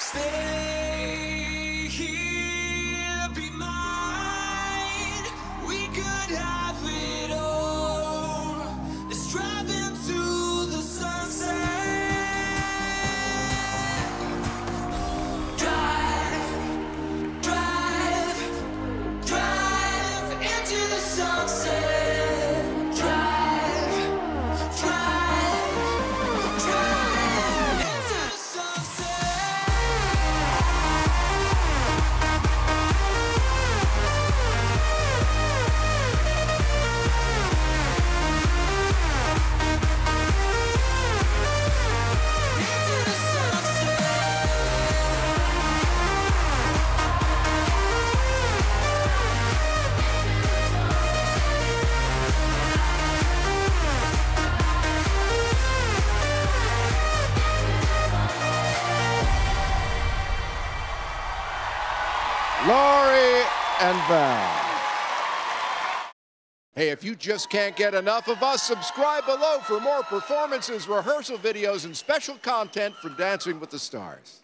Stay here, Laurie and Val. Hey, if you just can't get enough of us, subscribe below for more performances, rehearsal videos, and special content from Dancing with the Stars.